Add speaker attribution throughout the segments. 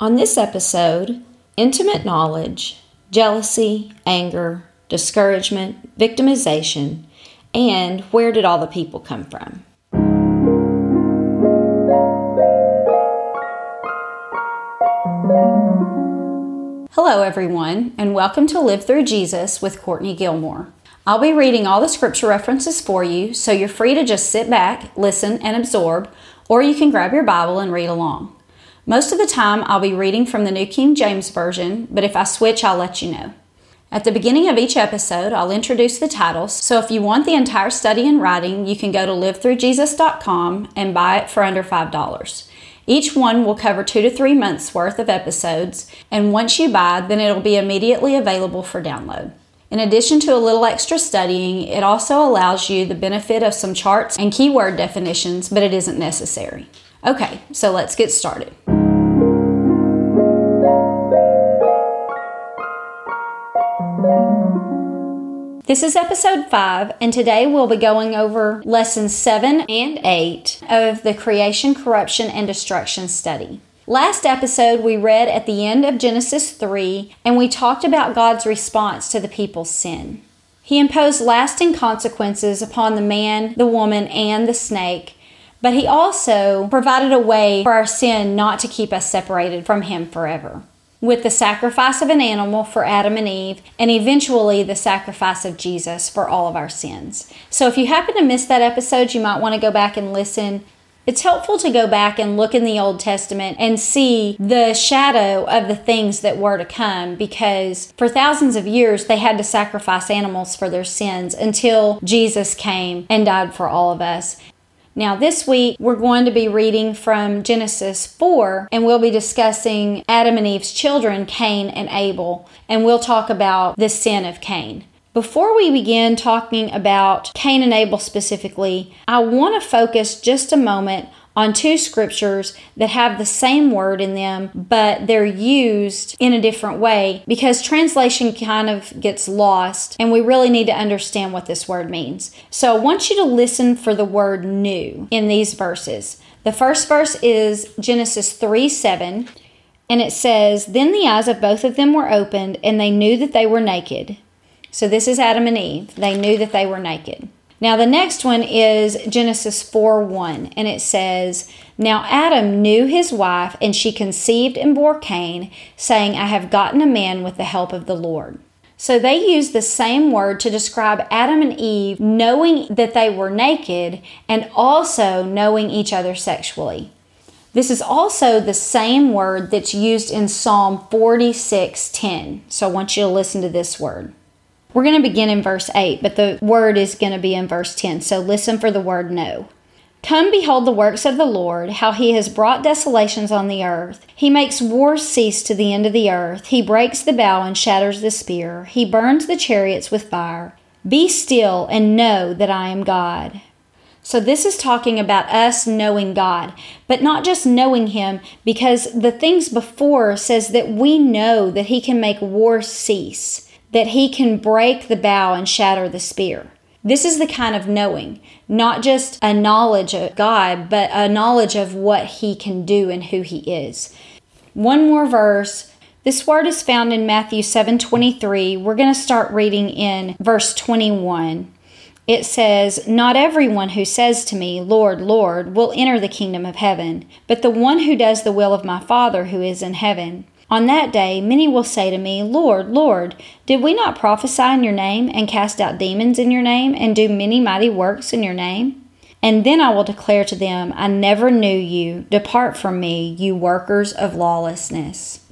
Speaker 1: On this episode, intimate knowledge, jealousy, anger, discouragement, victimization, and where did all the people come from? Hello, everyone, and welcome to Live Through Jesus with Courtney Gilmore. I'll be reading all the scripture references for you, so you're free to just sit back, listen, and absorb, or you can grab your Bible and read along. Most of the time, I'll be reading from the New King James Version, but if I switch, I'll let you know. At the beginning of each episode, I'll introduce the titles, so if you want the entire study in writing, you can go to livethroughjesus.com and buy it for under $5. Each one will cover two to three months worth of episodes, and once you buy, then it'll be immediately available for download. In addition to a little extra studying, it also allows you the benefit of some charts and keyword definitions, but it isn't necessary. Okay, so let's get started. This is episode 5, and today we'll be going over lessons 7 and 8 of the Creation, Corruption, and Destruction study. Last episode, we read at the end of Genesis 3, and we talked about God's response to the people's sin. He imposed lasting consequences upon the man, the woman, and the snake, but He also provided a way for our sin not to keep us separated from Him forever. With the sacrifice of an animal for Adam and Eve, and eventually the sacrifice of Jesus for all of our sins. So, if you happen to miss that episode, you might want to go back and listen. It's helpful to go back and look in the Old Testament and see the shadow of the things that were to come because for thousands of years they had to sacrifice animals for their sins until Jesus came and died for all of us. Now, this week we're going to be reading from Genesis 4 and we'll be discussing Adam and Eve's children, Cain and Abel, and we'll talk about the sin of Cain. Before we begin talking about Cain and Abel specifically, I want to focus just a moment on two scriptures that have the same word in them, but they're used in a different way because translation kind of gets lost and we really need to understand what this word means. So I want you to listen for the word new in these verses. The first verse is Genesis 3 7. And it says, Then the eyes of both of them were opened, and they knew that they were naked. So this is Adam and Eve. They knew that they were naked. Now the next one is Genesis 4 1, and it says, Now Adam knew his wife, and she conceived and bore Cain, saying, I have gotten a man with the help of the Lord. So they use the same word to describe Adam and Eve knowing that they were naked and also knowing each other sexually. This is also the same word that's used in Psalm 46:10. So I want you to listen to this word. We're going to begin in verse 8, but the word is going to be in verse 10. So listen for the word know. Come behold the works of the Lord, how he has brought desolations on the earth. He makes wars cease to the end of the earth. He breaks the bow and shatters the spear. He burns the chariots with fire. Be still and know that I am God. So, this is talking about us knowing God, but not just knowing Him, because the things before says that we know that He can make war cease that he can break the bow and shatter the spear. This is the kind of knowing, not just a knowledge of God, but a knowledge of what he can do and who he is. One more verse. This word is found in Matthew 7:23. We're going to start reading in verse 21. It says, Not everyone who says to me, Lord, Lord, will enter the kingdom of heaven, but the one who does the will of my Father who is in heaven. On that day, many will say to me, Lord, Lord, did we not prophesy in your name, and cast out demons in your name, and do many mighty works in your name? And then I will declare to them, I never knew you. Depart from me, you workers of lawlessness.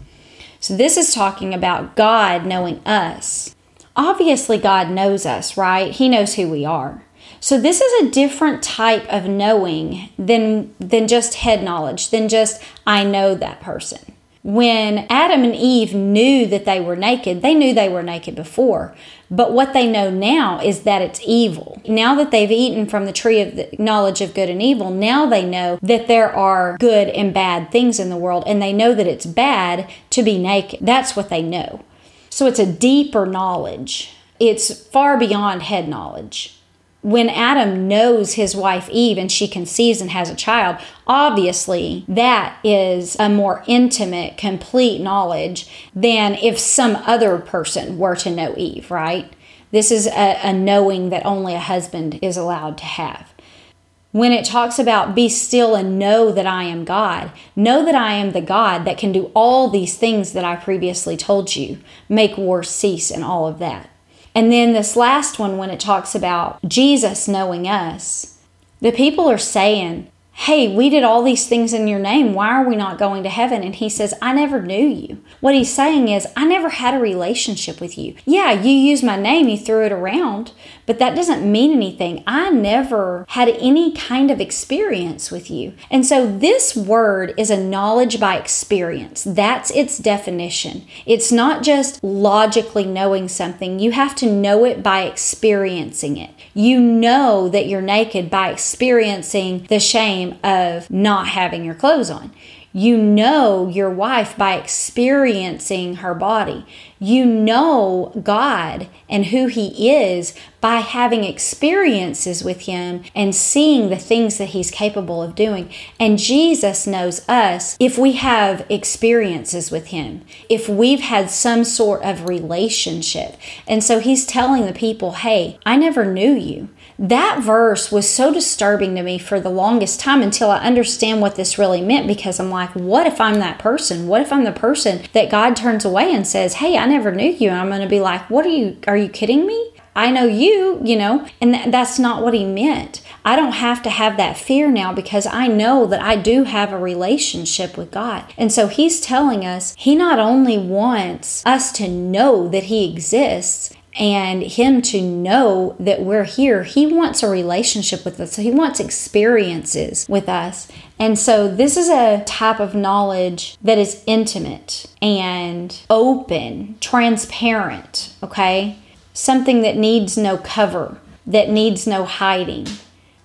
Speaker 1: So, this is talking about God knowing us. Obviously, God knows us, right? He knows who we are. So this is a different type of knowing than than just head knowledge, than just I know that person when Adam and Eve knew that they were naked, they knew they were naked before. But what they know now is that it's evil. Now that they've eaten from the tree of the knowledge of good and evil, now they know that there are good and bad things in the world, and they know that it's bad to be naked. That's what they know. So it's a deeper knowledge, it's far beyond head knowledge. When Adam knows his wife Eve and she conceives and has a child, obviously that is a more intimate, complete knowledge than if some other person were to know Eve, right? This is a, a knowing that only a husband is allowed to have when it talks about be still and know that I am God, know that I am the God that can do all these things that I previously told you, make war cease and all of that. And then this last one, when it talks about Jesus knowing us, the people are saying, Hey, we did all these things in your name. Why are we not going to heaven? And he says, I never knew you. What he's saying is, I never had a relationship with you. Yeah, you used my name, you threw it around, but that doesn't mean anything. I never had any kind of experience with you. And so this word is a knowledge by experience. That's its definition. It's not just logically knowing something, you have to know it by experiencing it. You know that you're naked by experiencing the shame of not having your clothes on. You know your wife by experiencing her body. You know God and who He is by having experiences with Him and seeing the things that He's capable of doing. And Jesus knows us if we have experiences with Him, if we've had some sort of relationship. And so He's telling the people, hey, I never knew you. That verse was so disturbing to me for the longest time until I understand what this really meant because I'm like, what if I'm that person? What if I'm the person that God turns away and says, "Hey, I never knew you." And I'm going to be like, "What are you are you kidding me?" I know you, you know, and th- that's not what he meant. I don't have to have that fear now because I know that I do have a relationship with God. And so he's telling us he not only wants us to know that he exists, and him to know that we're here. He wants a relationship with us. So he wants experiences with us. And so this is a type of knowledge that is intimate and open, transparent, okay? Something that needs no cover, that needs no hiding.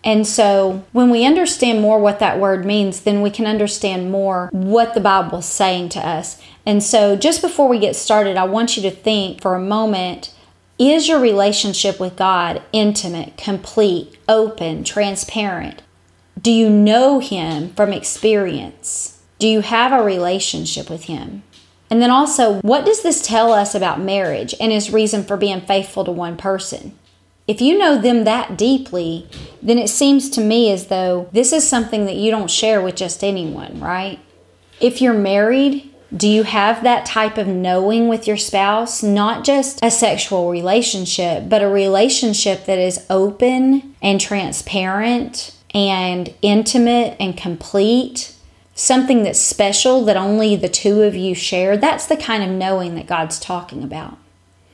Speaker 1: And so, when we understand more what that word means, then we can understand more what the Bible's saying to us. And so, just before we get started, I want you to think for a moment is your relationship with God intimate, complete, open, transparent? Do you know Him from experience? Do you have a relationship with Him? And then also, what does this tell us about marriage and His reason for being faithful to one person? If you know them that deeply, then it seems to me as though this is something that you don't share with just anyone, right? If you're married, do you have that type of knowing with your spouse? Not just a sexual relationship, but a relationship that is open and transparent and intimate and complete. Something that's special that only the two of you share. That's the kind of knowing that God's talking about.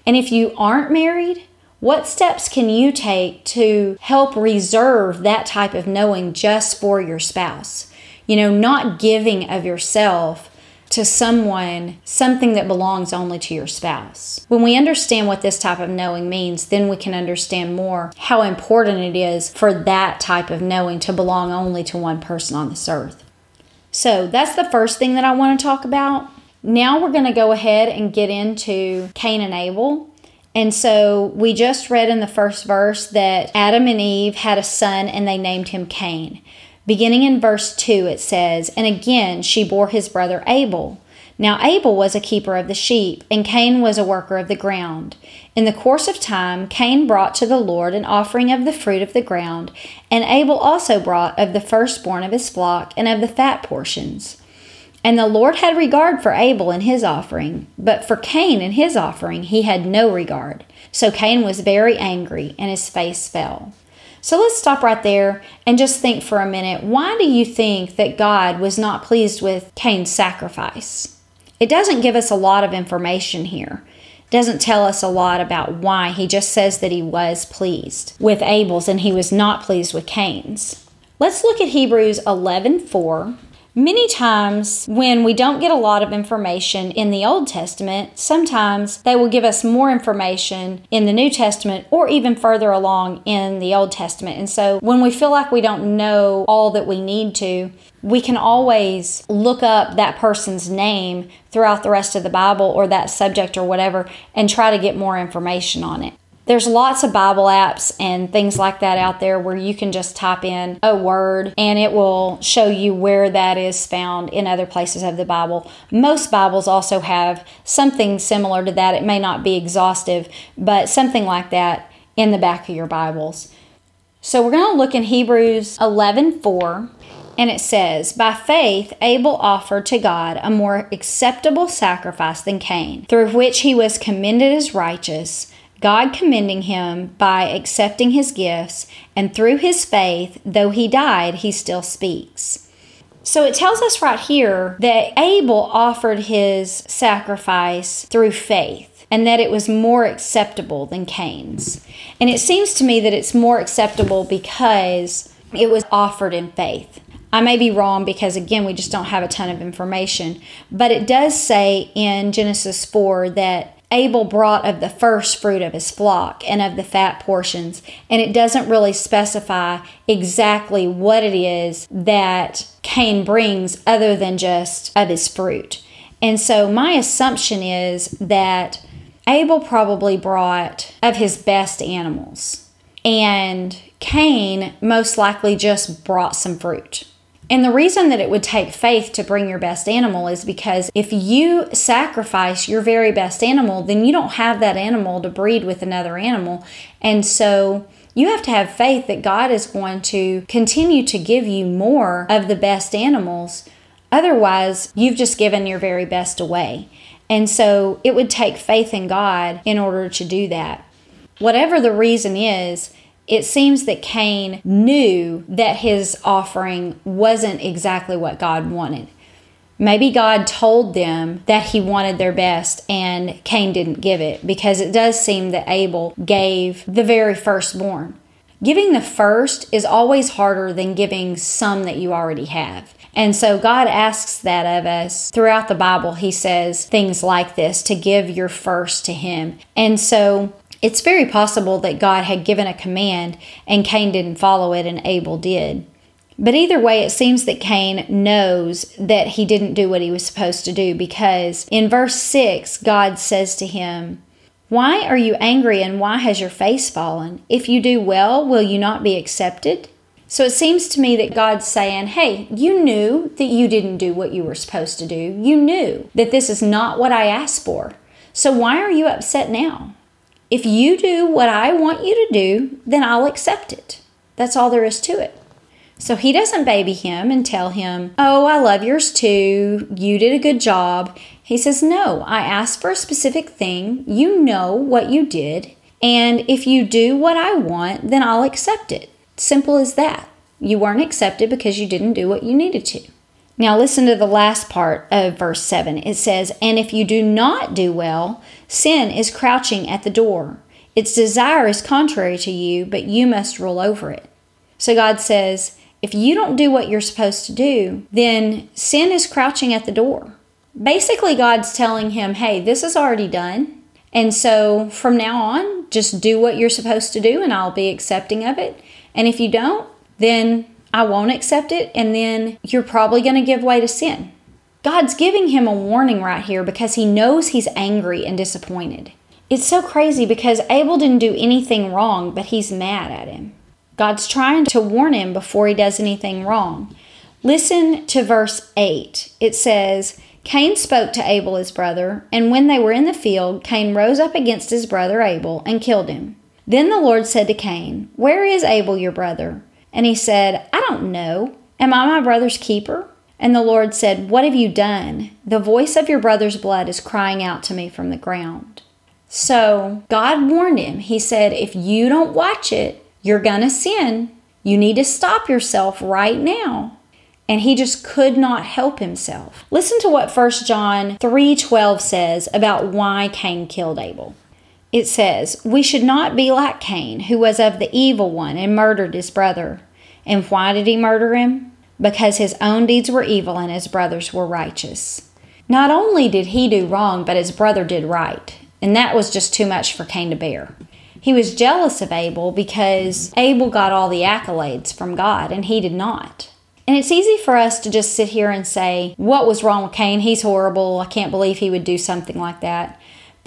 Speaker 1: And if you aren't married, what steps can you take to help reserve that type of knowing just for your spouse? You know, not giving of yourself to someone something that belongs only to your spouse. When we understand what this type of knowing means, then we can understand more how important it is for that type of knowing to belong only to one person on this earth. So that's the first thing that I want to talk about. Now we're going to go ahead and get into Cain and Abel. And so we just read in the first verse that Adam and Eve had a son and they named him Cain. Beginning in verse 2, it says, And again she bore his brother Abel. Now Abel was a keeper of the sheep, and Cain was a worker of the ground. In the course of time, Cain brought to the Lord an offering of the fruit of the ground, and Abel also brought of the firstborn of his flock and of the fat portions. And the Lord had regard for Abel and his offering, but for Cain and his offering he had no regard. So Cain was very angry, and his face fell. So let's stop right there and just think for a minute. Why do you think that God was not pleased with Cain's sacrifice? It doesn't give us a lot of information here. It doesn't tell us a lot about why. He just says that he was pleased with Abel's and he was not pleased with Cain's. Let's look at Hebrews 11:4 Many times, when we don't get a lot of information in the Old Testament, sometimes they will give us more information in the New Testament or even further along in the Old Testament. And so, when we feel like we don't know all that we need to, we can always look up that person's name throughout the rest of the Bible or that subject or whatever and try to get more information on it. There's lots of Bible apps and things like that out there where you can just type in a word and it will show you where that is found in other places of the Bible. Most Bibles also have something similar to that. It may not be exhaustive, but something like that in the back of your Bibles. So we're going to look in Hebrews 11 4, and it says, By faith, Abel offered to God a more acceptable sacrifice than Cain, through which he was commended as righteous. God commending him by accepting his gifts, and through his faith, though he died, he still speaks. So it tells us right here that Abel offered his sacrifice through faith and that it was more acceptable than Cain's. And it seems to me that it's more acceptable because it was offered in faith. I may be wrong because, again, we just don't have a ton of information, but it does say in Genesis 4 that Abel brought of the first fruit of his flock and of the fat portions, and it doesn't really specify exactly what it is that Cain brings other than just of his fruit. And so my assumption is that Abel probably brought of his best animals, and Cain most likely just brought some fruit. And the reason that it would take faith to bring your best animal is because if you sacrifice your very best animal, then you don't have that animal to breed with another animal. And so you have to have faith that God is going to continue to give you more of the best animals. Otherwise, you've just given your very best away. And so it would take faith in God in order to do that. Whatever the reason is, it seems that Cain knew that his offering wasn't exactly what God wanted. Maybe God told them that he wanted their best and Cain didn't give it because it does seem that Abel gave the very firstborn. Giving the first is always harder than giving some that you already have. And so God asks that of us throughout the Bible. He says things like this to give your first to Him. And so it's very possible that God had given a command and Cain didn't follow it and Abel did. But either way, it seems that Cain knows that he didn't do what he was supposed to do because in verse 6, God says to him, Why are you angry and why has your face fallen? If you do well, will you not be accepted? So it seems to me that God's saying, Hey, you knew that you didn't do what you were supposed to do. You knew that this is not what I asked for. So why are you upset now? If you do what I want you to do, then I'll accept it. That's all there is to it. So he doesn't baby him and tell him, Oh, I love yours too. You did a good job. He says, No, I asked for a specific thing. You know what you did. And if you do what I want, then I'll accept it. Simple as that. You weren't accepted because you didn't do what you needed to. Now, listen to the last part of verse 7. It says, And if you do not do well, sin is crouching at the door. Its desire is contrary to you, but you must rule over it. So God says, if you don't do what you're supposed to do, then sin is crouching at the door. Basically, God's telling him, hey, this is already done. And so from now on, just do what you're supposed to do, and I'll be accepting of it. And if you don't, then I won't accept it, and then you're probably going to give way to sin. God's giving him a warning right here because he knows he's angry and disappointed. It's so crazy because Abel didn't do anything wrong, but he's mad at him. God's trying to warn him before he does anything wrong. Listen to verse 8. It says, Cain spoke to Abel his brother, and when they were in the field, Cain rose up against his brother Abel and killed him. Then the Lord said to Cain, Where is Abel your brother? And he said, I don't know. Am I my brother's keeper? And the Lord said, What have you done? The voice of your brother's blood is crying out to me from the ground. So God warned him. He said, If you don't watch it, you're going to sin. You need to stop yourself right now. And he just could not help himself. Listen to what 1 John 3:12 says about why Cain killed Abel. It says, We should not be like Cain, who was of the evil one and murdered his brother. And why did he murder him? Because his own deeds were evil and his brothers were righteous. Not only did he do wrong, but his brother did right. And that was just too much for Cain to bear. He was jealous of Abel because Abel got all the accolades from God and he did not. And it's easy for us to just sit here and say, What was wrong with Cain? He's horrible. I can't believe he would do something like that.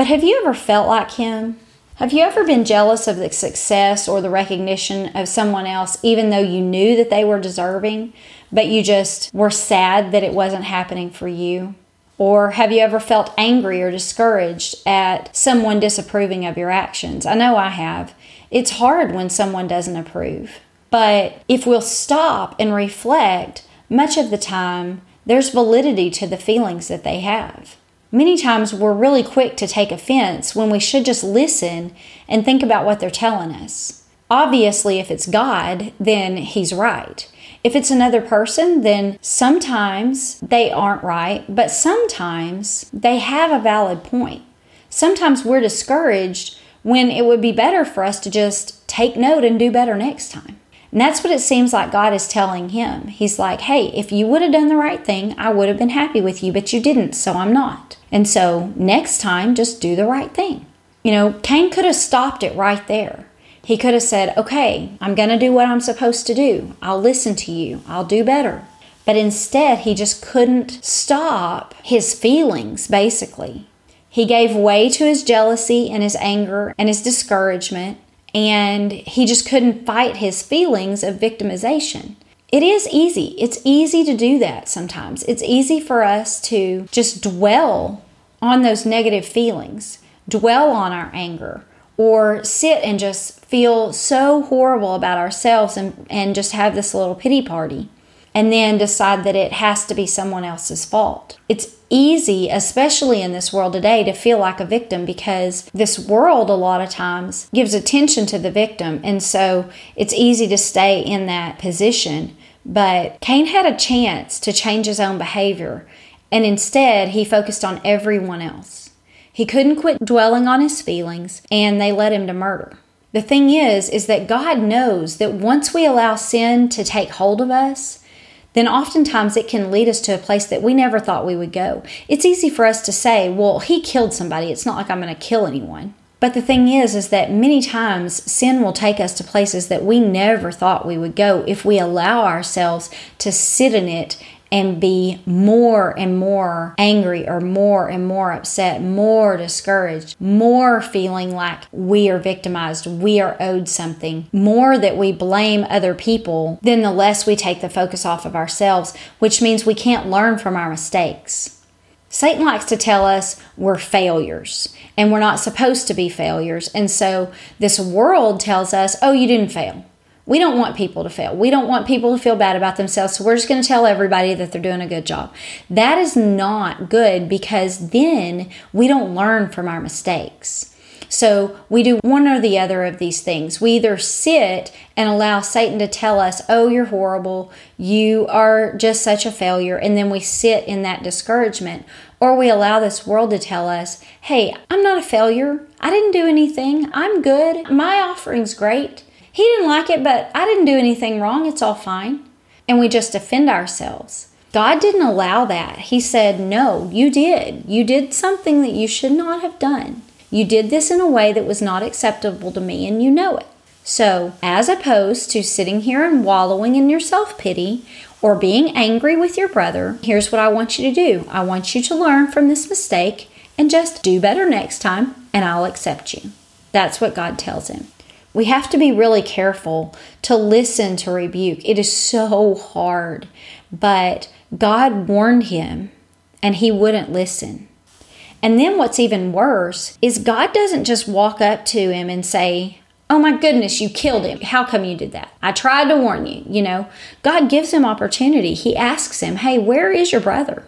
Speaker 1: But have you ever felt like him? Have you ever been jealous of the success or the recognition of someone else, even though you knew that they were deserving, but you just were sad that it wasn't happening for you? Or have you ever felt angry or discouraged at someone disapproving of your actions? I know I have. It's hard when someone doesn't approve. But if we'll stop and reflect, much of the time there's validity to the feelings that they have. Many times we're really quick to take offense when we should just listen and think about what they're telling us. Obviously, if it's God, then He's right. If it's another person, then sometimes they aren't right, but sometimes they have a valid point. Sometimes we're discouraged when it would be better for us to just take note and do better next time. And that's what it seems like God is telling him. He's like, hey, if you would have done the right thing, I would have been happy with you, but you didn't, so I'm not. And so next time, just do the right thing. You know, Cain could have stopped it right there. He could have said, okay, I'm going to do what I'm supposed to do. I'll listen to you. I'll do better. But instead, he just couldn't stop his feelings, basically. He gave way to his jealousy and his anger and his discouragement, and he just couldn't fight his feelings of victimization. It is easy. It's easy to do that sometimes. It's easy for us to just dwell on those negative feelings, dwell on our anger, or sit and just feel so horrible about ourselves and, and just have this little pity party and then decide that it has to be someone else's fault. It's easy, especially in this world today, to feel like a victim because this world, a lot of times, gives attention to the victim. And so it's easy to stay in that position. But Cain had a chance to change his own behavior, and instead he focused on everyone else. He couldn't quit dwelling on his feelings, and they led him to murder. The thing is, is that God knows that once we allow sin to take hold of us, then oftentimes it can lead us to a place that we never thought we would go. It's easy for us to say, well, he killed somebody. It's not like I'm going to kill anyone. But the thing is, is that many times sin will take us to places that we never thought we would go if we allow ourselves to sit in it and be more and more angry or more and more upset, more discouraged, more feeling like we are victimized, we are owed something, more that we blame other people, then the less we take the focus off of ourselves, which means we can't learn from our mistakes. Satan likes to tell us we're failures and we're not supposed to be failures. And so this world tells us, oh, you didn't fail. We don't want people to fail. We don't want people to feel bad about themselves. So we're just going to tell everybody that they're doing a good job. That is not good because then we don't learn from our mistakes. So we do one or the other of these things. We either sit and allow Satan to tell us, oh, you're horrible, you are just such a failure, and then we sit in that discouragement, or we allow this world to tell us, hey, I'm not a failure, I didn't do anything, I'm good, my offering's great. He didn't like it, but I didn't do anything wrong. It's all fine. And we just defend ourselves. God didn't allow that. He said, No, you did. You did something that you should not have done. You did this in a way that was not acceptable to me, and you know it. So, as opposed to sitting here and wallowing in your self pity or being angry with your brother, here's what I want you to do I want you to learn from this mistake and just do better next time, and I'll accept you. That's what God tells him. We have to be really careful to listen to rebuke. It is so hard, but God warned him and he wouldn't listen. And then what's even worse is God doesn't just walk up to him and say, Oh my goodness, you killed him. How come you did that? I tried to warn you. You know, God gives him opportunity. He asks him, Hey, where is your brother?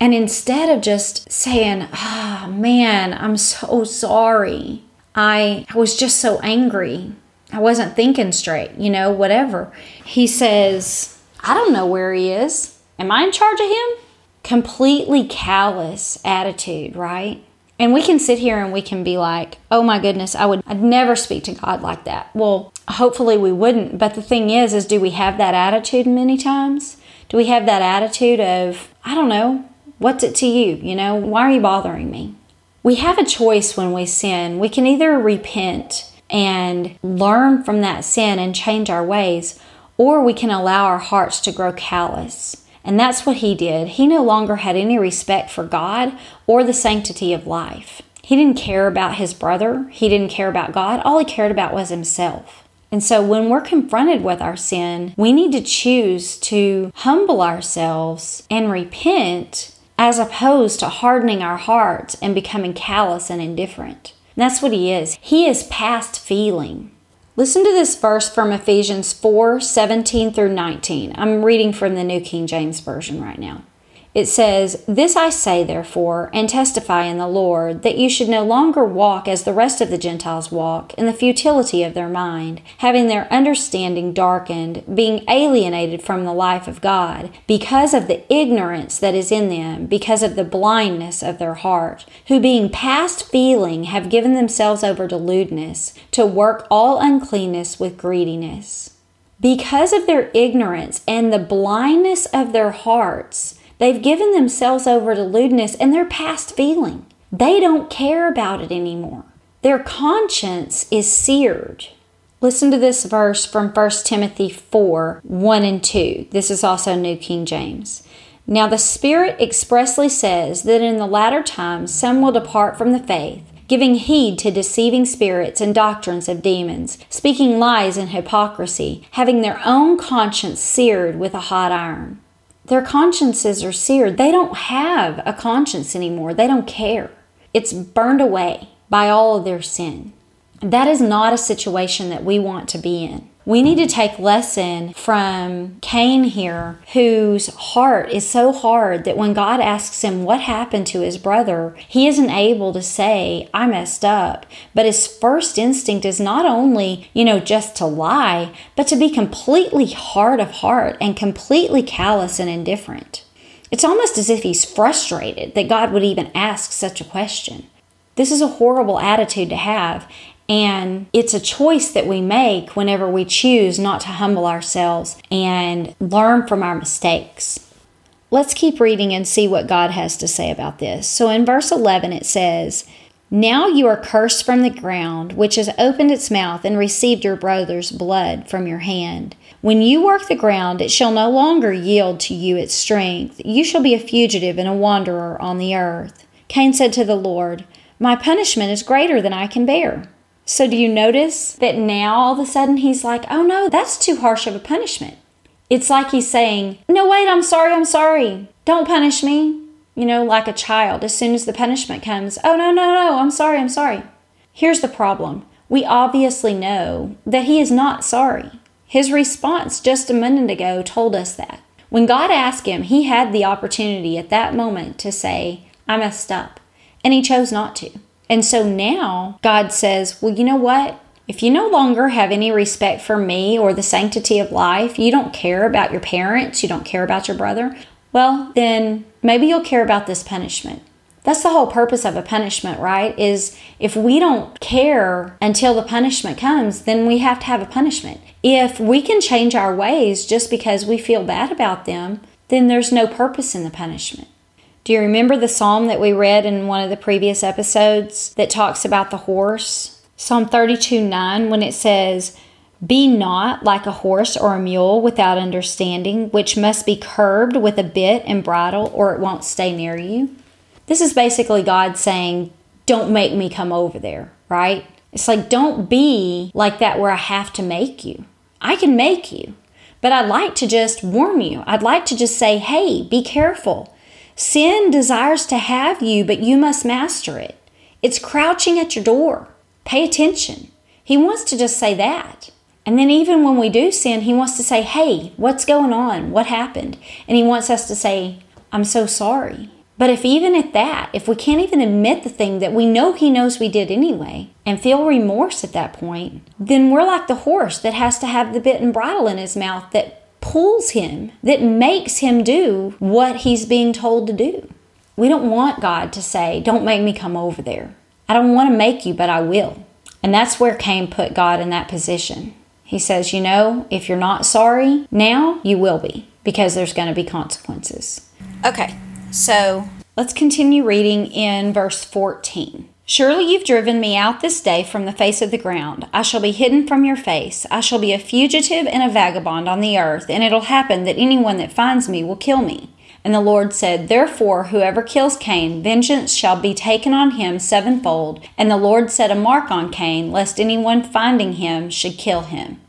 Speaker 1: And instead of just saying, Ah, oh, man, I'm so sorry, I was just so angry. I wasn't thinking straight, you know, whatever. He says, I don't know where he is. Am I in charge of him? Completely callous attitude, right? And we can sit here and we can be like, oh my goodness, I would I'd never speak to God like that. Well, hopefully we wouldn't. But the thing is, is do we have that attitude many times? Do we have that attitude of, I don't know, what's it to you? You know, why are you bothering me? We have a choice when we sin. We can either repent and learn from that sin and change our ways, or we can allow our hearts to grow callous. And that's what he did. He no longer had any respect for God or the sanctity of life. He didn't care about his brother, he didn't care about God. All he cared about was himself. And so when we're confronted with our sin, we need to choose to humble ourselves and repent as opposed to hardening our hearts and becoming callous and indifferent. And that's what he is. He is past feeling. Listen to this verse from Ephesians 4 17 through 19. I'm reading from the New King James Version right now. It says, This I say, therefore, and testify in the Lord, that you should no longer walk as the rest of the Gentiles walk, in the futility of their mind, having their understanding darkened, being alienated from the life of God, because of the ignorance that is in them, because of the blindness of their heart, who being past feeling have given themselves over to lewdness, to work all uncleanness with greediness. Because of their ignorance and the blindness of their hearts, They've given themselves over to lewdness and they're past feeling. They don't care about it anymore. Their conscience is seared. Listen to this verse from 1 Timothy 4 1 and 2. This is also New King James. Now the Spirit expressly says that in the latter times some will depart from the faith, giving heed to deceiving spirits and doctrines of demons, speaking lies and hypocrisy, having their own conscience seared with a hot iron. Their consciences are seared. They don't have a conscience anymore. They don't care. It's burned away by all of their sin. That is not a situation that we want to be in. We need to take lesson from Cain here, whose heart is so hard that when God asks him what happened to his brother, he isn't able to say, I messed up. But his first instinct is not only, you know, just to lie, but to be completely hard of heart and completely callous and indifferent. It's almost as if he's frustrated that God would even ask such a question. This is a horrible attitude to have, and it's a choice that we make whenever we choose not to humble ourselves and learn from our mistakes. Let's keep reading and see what God has to say about this. So in verse 11, it says, Now you are cursed from the ground, which has opened its mouth and received your brother's blood from your hand. When you work the ground, it shall no longer yield to you its strength. You shall be a fugitive and a wanderer on the earth. Cain said to the Lord, My punishment is greater than I can bear. So, do you notice that now all of a sudden he's like, oh no, that's too harsh of a punishment? It's like he's saying, no, wait, I'm sorry, I'm sorry. Don't punish me. You know, like a child, as soon as the punishment comes, oh no, no, no, I'm sorry, I'm sorry. Here's the problem we obviously know that he is not sorry. His response just a minute ago told us that. When God asked him, he had the opportunity at that moment to say, I messed up. And he chose not to. And so now God says, well, you know what? If you no longer have any respect for me or the sanctity of life, you don't care about your parents, you don't care about your brother, well, then maybe you'll care about this punishment. That's the whole purpose of a punishment, right? Is if we don't care until the punishment comes, then we have to have a punishment. If we can change our ways just because we feel bad about them, then there's no purpose in the punishment. Do you remember the psalm that we read in one of the previous episodes that talks about the horse? Psalm 32 9, when it says, Be not like a horse or a mule without understanding, which must be curbed with a bit and bridle, or it won't stay near you. This is basically God saying, Don't make me come over there, right? It's like, don't be like that where I have to make you. I can make you, but I'd like to just warn you. I'd like to just say, Hey, be careful. Sin desires to have you, but you must master it. It's crouching at your door. Pay attention. He wants to just say that. And then, even when we do sin, he wants to say, Hey, what's going on? What happened? And he wants us to say, I'm so sorry. But if even at that, if we can't even admit the thing that we know he knows we did anyway and feel remorse at that point, then we're like the horse that has to have the bit and bridle in his mouth that pulls him, that makes him do what he's being told to do. We don't want God to say, Don't make me come over there. I don't want to make you, but I will. And that's where Cain put God in that position. He says, You know, if you're not sorry now, you will be, because there's going to be consequences. Okay, so let's continue reading in verse 14. Surely you've driven me out this day from the face of the ground. I shall be hidden from your face. I shall be a fugitive and a vagabond on the earth, and it'll happen that anyone that finds me will kill me. And the Lord said, Therefore, whoever kills Cain, vengeance shall be taken on him sevenfold. And the Lord set a mark on Cain, lest anyone finding him should kill him.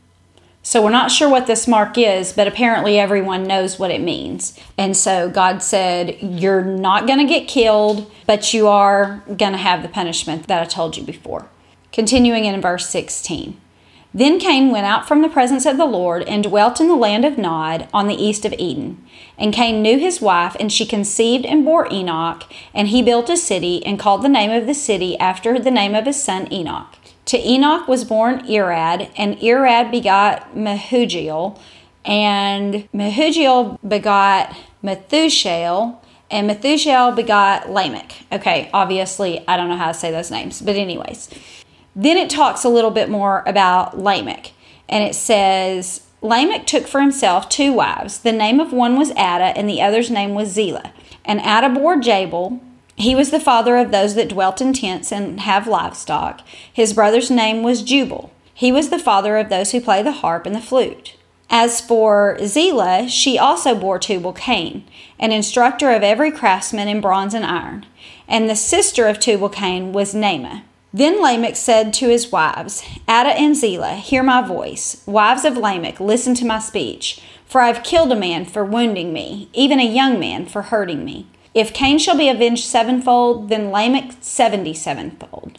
Speaker 1: So we're not sure what this mark is, but apparently everyone knows what it means. And so God said, You're not going to get killed, but you are going to have the punishment that I told you before. Continuing in verse 16. Then Cain went out from the presence of the Lord and dwelt in the land of Nod on the east of Eden. And Cain knew his wife, and she conceived and bore Enoch. And he built a city and called the name of the city after the name of his son Enoch. To Enoch was born Irad, and Irad begot Mehujael, and Mehujael begot Methushael, and Methushael begot Lamech. Okay, obviously, I don't know how to say those names, but, anyways. Then it talks a little bit more about Lamech, and it says, Lamech took for himself two wives. The name of one was Adah, and the other's name was Zillah. And Adah bore Jabal, he was the father of those that dwelt in tents and have livestock. His brother's name was Jubal. He was the father of those who play the harp and the flute. As for Zillah, she also bore Tubal Cain, an instructor of every craftsman in bronze and iron. And the sister of Tubal Cain was Naamah. Then Lamech said to his wives, Adah and Zillah, hear my voice. Wives of Lamech, listen to my speech. For I have killed a man for wounding me, even a young man for hurting me. If Cain shall be avenged sevenfold, then Lamech seventy sevenfold.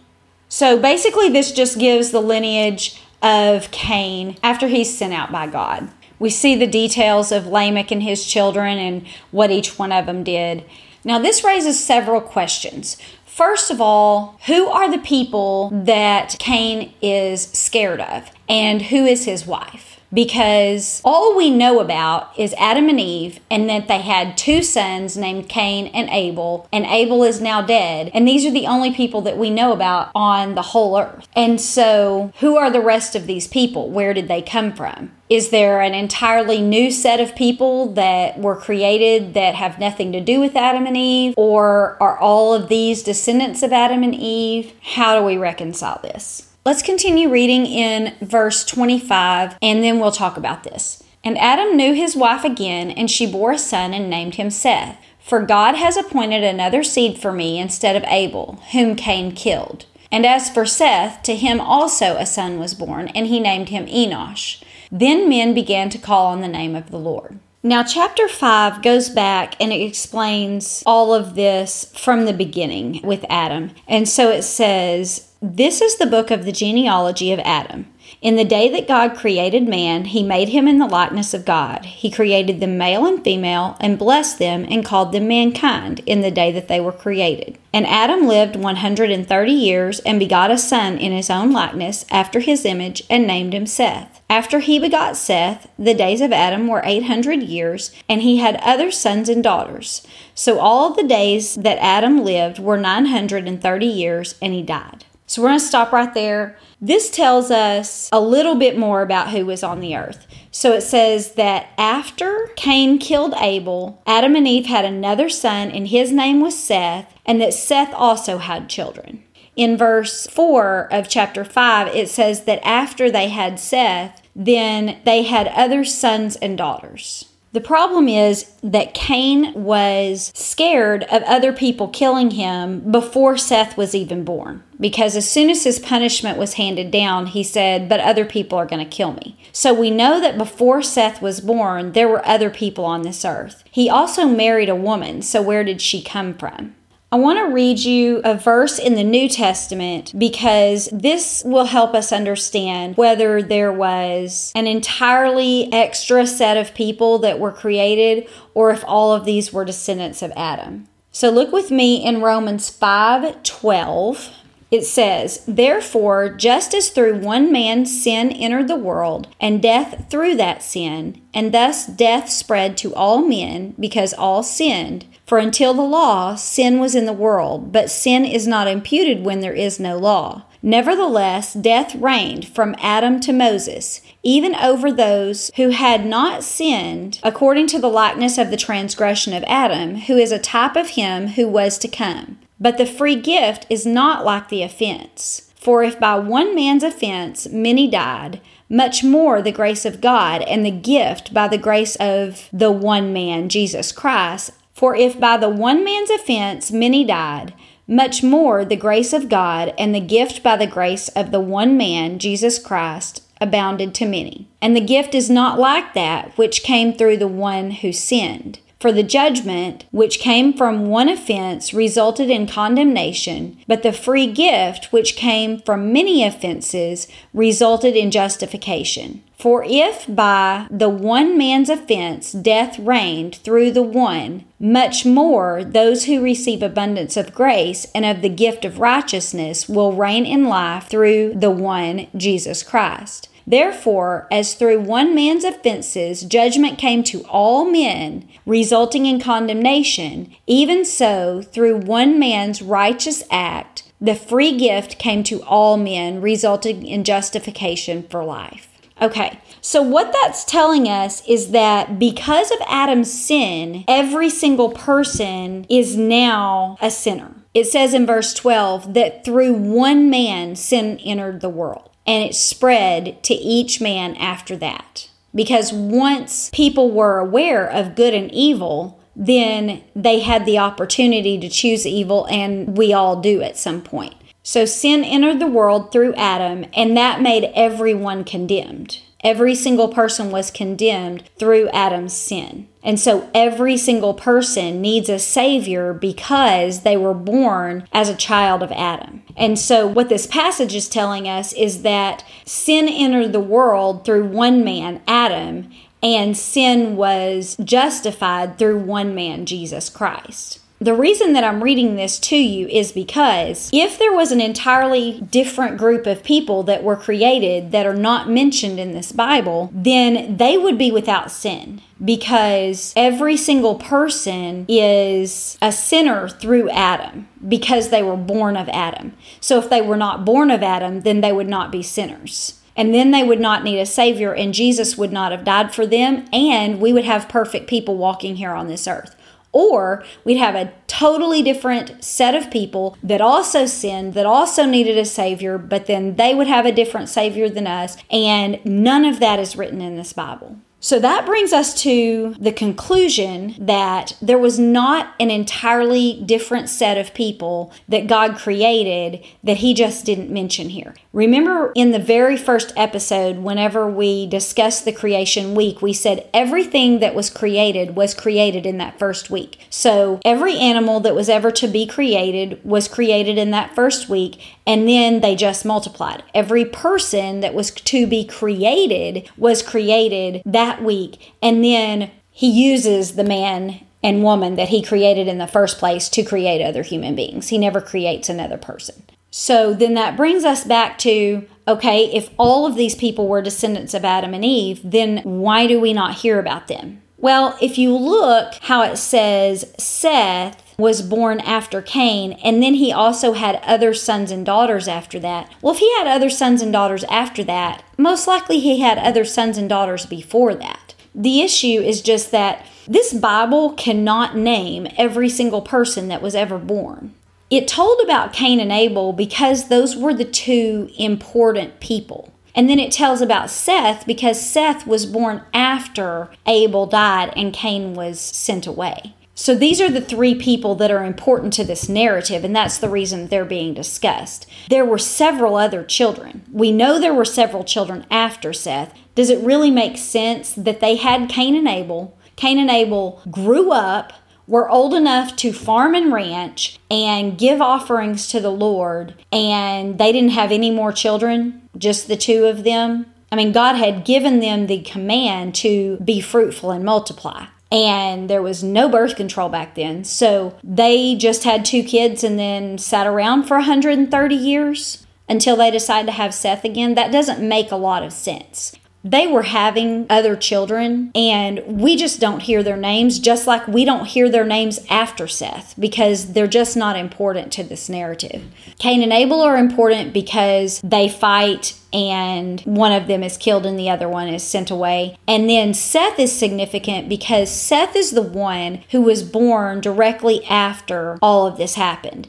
Speaker 1: So basically, this just gives the lineage of Cain after he's sent out by God. We see the details of Lamech and his children and what each one of them did. Now, this raises several questions. First of all, who are the people that Cain is scared of? And who is his wife? Because all we know about is Adam and Eve and that they had two sons named Cain and Abel, and Abel is now dead. And these are the only people that we know about on the whole earth. And so, who are the rest of these people? Where did they come from? Is there an entirely new set of people that were created that have nothing to do with Adam and Eve? Or are all of these descendants of Adam and Eve? How do we reconcile this? Let's continue reading in verse 25 and then we'll talk about this. And Adam knew his wife again, and she bore a son and named him Seth. For God has appointed another seed for me instead of Abel, whom Cain killed. And as for Seth, to him also a son was born, and he named him Enosh. Then men began to call on the name of the Lord. Now, chapter 5 goes back and it explains all of this from the beginning with Adam. And so it says, This is the book of the genealogy of Adam. In the day that God created man, he made him in the likeness of God. He created them male and female, and blessed them, and called them mankind in the day that they were created. And Adam lived 130 years, and begot a son in his own likeness, after his image, and named him Seth. After he begot Seth, the days of Adam were 800 years, and he had other sons and daughters. So all the days that Adam lived were 930 years, and he died. So we're going to stop right there. This tells us a little bit more about who was on the earth. So it says that after Cain killed Abel, Adam and Eve had another son, and his name was Seth, and that Seth also had children. In verse 4 of chapter 5, it says that after they had Seth, then they had other sons and daughters. The problem is that Cain was scared of other people killing him before Seth was even born. Because as soon as his punishment was handed down, he said, But other people are going to kill me. So we know that before Seth was born, there were other people on this earth. He also married a woman, so where did she come from? I want to read you a verse in the New Testament because this will help us understand whether there was an entirely extra set of people that were created or if all of these were descendants of Adam. So look with me in Romans 5 12. It says, Therefore, just as through one man sin entered the world, and death through that sin, and thus death spread to all men because all sinned, for until the law, sin was in the world, but sin is not imputed when there is no law. Nevertheless, death reigned from Adam to Moses, even over those who had not sinned, according to the likeness of the transgression of Adam, who is a type of him who was to come. But the free gift is not like the offense. For if by one man's offense many died, much more the grace of God and the gift by the grace of the one man, Jesus Christ, For if by the one man's offense many died, much more the grace of God and the gift by the grace of the one man, Jesus Christ, abounded to many. And the gift is not like that which came through the one who sinned. For the judgment which came from one offense resulted in condemnation, but the free gift which came from many offenses resulted in justification. For if by the one man's offense death reigned through the one, much more those who receive abundance of grace and of the gift of righteousness will reign in life through the one, Jesus Christ. Therefore, as through one man's offenses judgment came to all men, resulting in condemnation, even so, through one man's righteous act, the free gift came to all men, resulting in justification for life. Okay, so what that's telling us is that because of Adam's sin, every single person is now a sinner. It says in verse 12 that through one man sin entered the world and it spread to each man after that. Because once people were aware of good and evil, then they had the opportunity to choose evil, and we all do at some point. So sin entered the world through Adam, and that made everyone condemned. Every single person was condemned through Adam's sin. And so every single person needs a savior because they were born as a child of Adam. And so what this passage is telling us is that sin entered the world through one man, Adam, and sin was justified through one man, Jesus Christ. The reason that I'm reading this to you is because if there was an entirely different group of people that were created that are not mentioned in this Bible, then they would be without sin because every single person is a sinner through Adam because they were born of Adam. So if they were not born of Adam, then they would not be sinners. And then they would not need a Savior, and Jesus would not have died for them, and we would have perfect people walking here on this earth. Or we'd have a totally different set of people that also sinned, that also needed a Savior, but then they would have a different Savior than us. And none of that is written in this Bible. So that brings us to the conclusion that there was not an entirely different set of people that God created that He just didn't mention here. Remember in the very first episode, whenever we discussed the creation week, we said everything that was created was created in that first week. So every animal that was ever to be created was created in that first week, and then they just multiplied. Every person that was to be created was created that week, and then he uses the man and woman that he created in the first place to create other human beings. He never creates another person. So then that brings us back to okay, if all of these people were descendants of Adam and Eve, then why do we not hear about them? Well, if you look how it says Seth was born after Cain, and then he also had other sons and daughters after that. Well, if he had other sons and daughters after that, most likely he had other sons and daughters before that. The issue is just that this Bible cannot name every single person that was ever born. It told about Cain and Abel because those were the two important people. And then it tells about Seth because Seth was born after Abel died and Cain was sent away. So these are the three people that are important to this narrative, and that's the reason they're being discussed. There were several other children. We know there were several children after Seth. Does it really make sense that they had Cain and Abel? Cain and Abel grew up, were old enough to farm and ranch and give offerings to the Lord, and they didn't have any more children, just the two of them. I mean, God had given them the command to be fruitful and multiply and there was no birth control back then. So they just had two kids and then sat around for 130 years until they decided to have Seth again. That doesn't make a lot of sense they were having other children and we just don't hear their names just like we don't hear their names after Seth because they're just not important to this narrative. Cain and Abel are important because they fight and one of them is killed and the other one is sent away. And then Seth is significant because Seth is the one who was born directly after all of this happened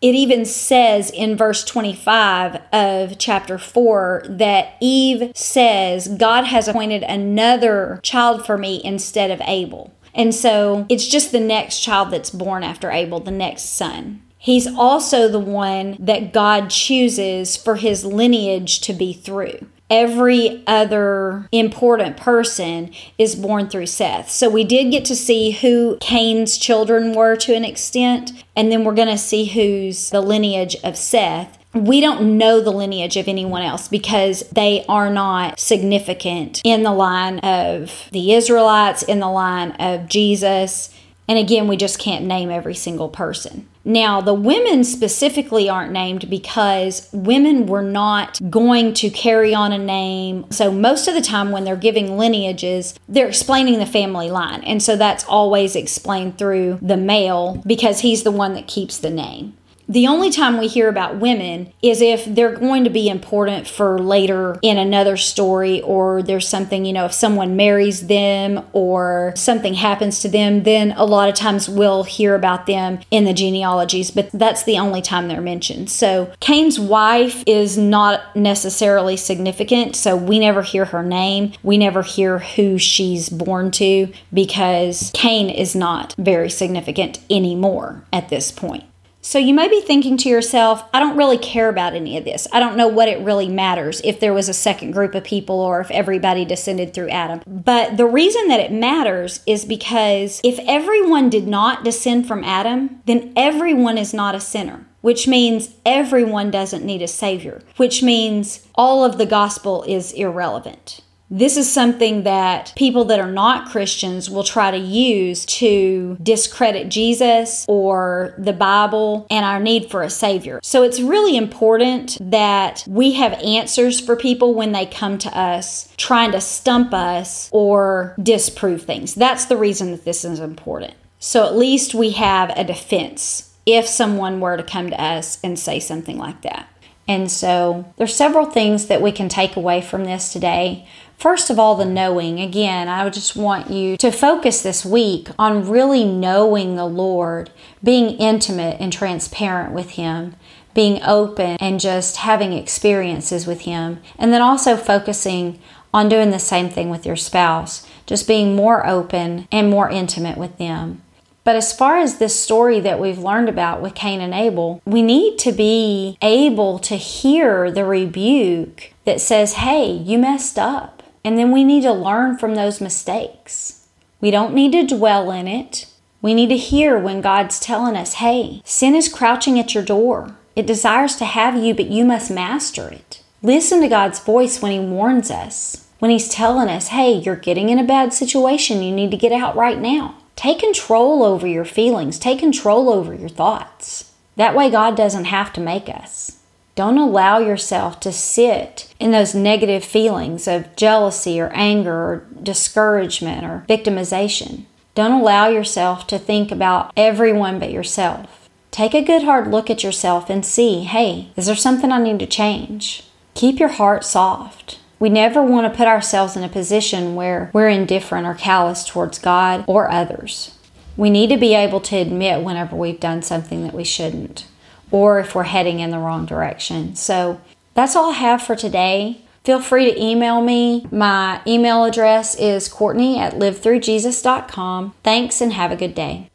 Speaker 1: it even says in verse 25 of chapter 4 that Eve says, God has appointed another child for me instead of Abel. And so it's just the next child that's born after Abel, the next son. He's also the one that God chooses for his lineage to be through every other important person is born through Seth. So we did get to see who Cain's children were to an extent, and then we're going to see who's the lineage of Seth. We don't know the lineage of anyone else because they are not significant in the line of the Israelites, in the line of Jesus. And again, we just can't name every single person. Now, the women specifically aren't named because women were not going to carry on a name. So, most of the time when they're giving lineages, they're explaining the family line. And so that's always explained through the male because he's the one that keeps the name. The only time we hear about women is if they're going to be important for later in another story, or there's something, you know, if someone marries them or something happens to them, then a lot of times we'll hear about them in the genealogies, but that's the only time they're mentioned. So Cain's wife is not necessarily significant, so we never hear her name. We never hear who she's born to because Cain is not very significant anymore at this point. So you may be thinking to yourself, I don't really care about any of this. I don't know what it really matters if there was a second group of people or if everybody descended through Adam. But the reason that it matters is because if everyone did not descend from Adam, then everyone is not a sinner which means everyone doesn't need a savior, which means all of the gospel is irrelevant. This is something that people that are not Christians will try to use to discredit Jesus or the Bible and our need for a Savior. So it's really important that we have answers for people when they come to us trying to stump us or disprove things. That's the reason that this is important. So at least we have a defense if someone were to come to us and say something like that. And so there's several things that we can take away from this today. First of all, the knowing. Again, I just want you to focus this week on really knowing the Lord, being intimate and transparent with Him, being open and just having experiences with Him, and then also focusing on doing the same thing with your spouse, just being more open and more intimate with them. But as far as this story that we've learned about with Cain and Abel, we need to be able to hear the rebuke that says, hey, you messed up. And then we need to learn from those mistakes. We don't need to dwell in it. We need to hear when God's telling us, hey, sin is crouching at your door. It desires to have you, but you must master it. Listen to God's voice when He warns us, when He's telling us, hey, you're getting in a bad situation. You need to get out right now. Take control over your feelings, take control over your thoughts. That way, God doesn't have to make us. Don't allow yourself to sit in those negative feelings of jealousy or anger or discouragement or victimization. Don't allow yourself to think about everyone but yourself. Take a good hard look at yourself and see hey, is there something I need to change? Keep your heart soft. We never want to put ourselves in a position where we're indifferent or callous towards God or others. We need to be able to admit whenever we've done something that we shouldn't or if we're heading in the wrong direction. So that's all I have for today. Feel free to email me. My email address is Courtney at livethroughjesus.com. Thanks and have a good day.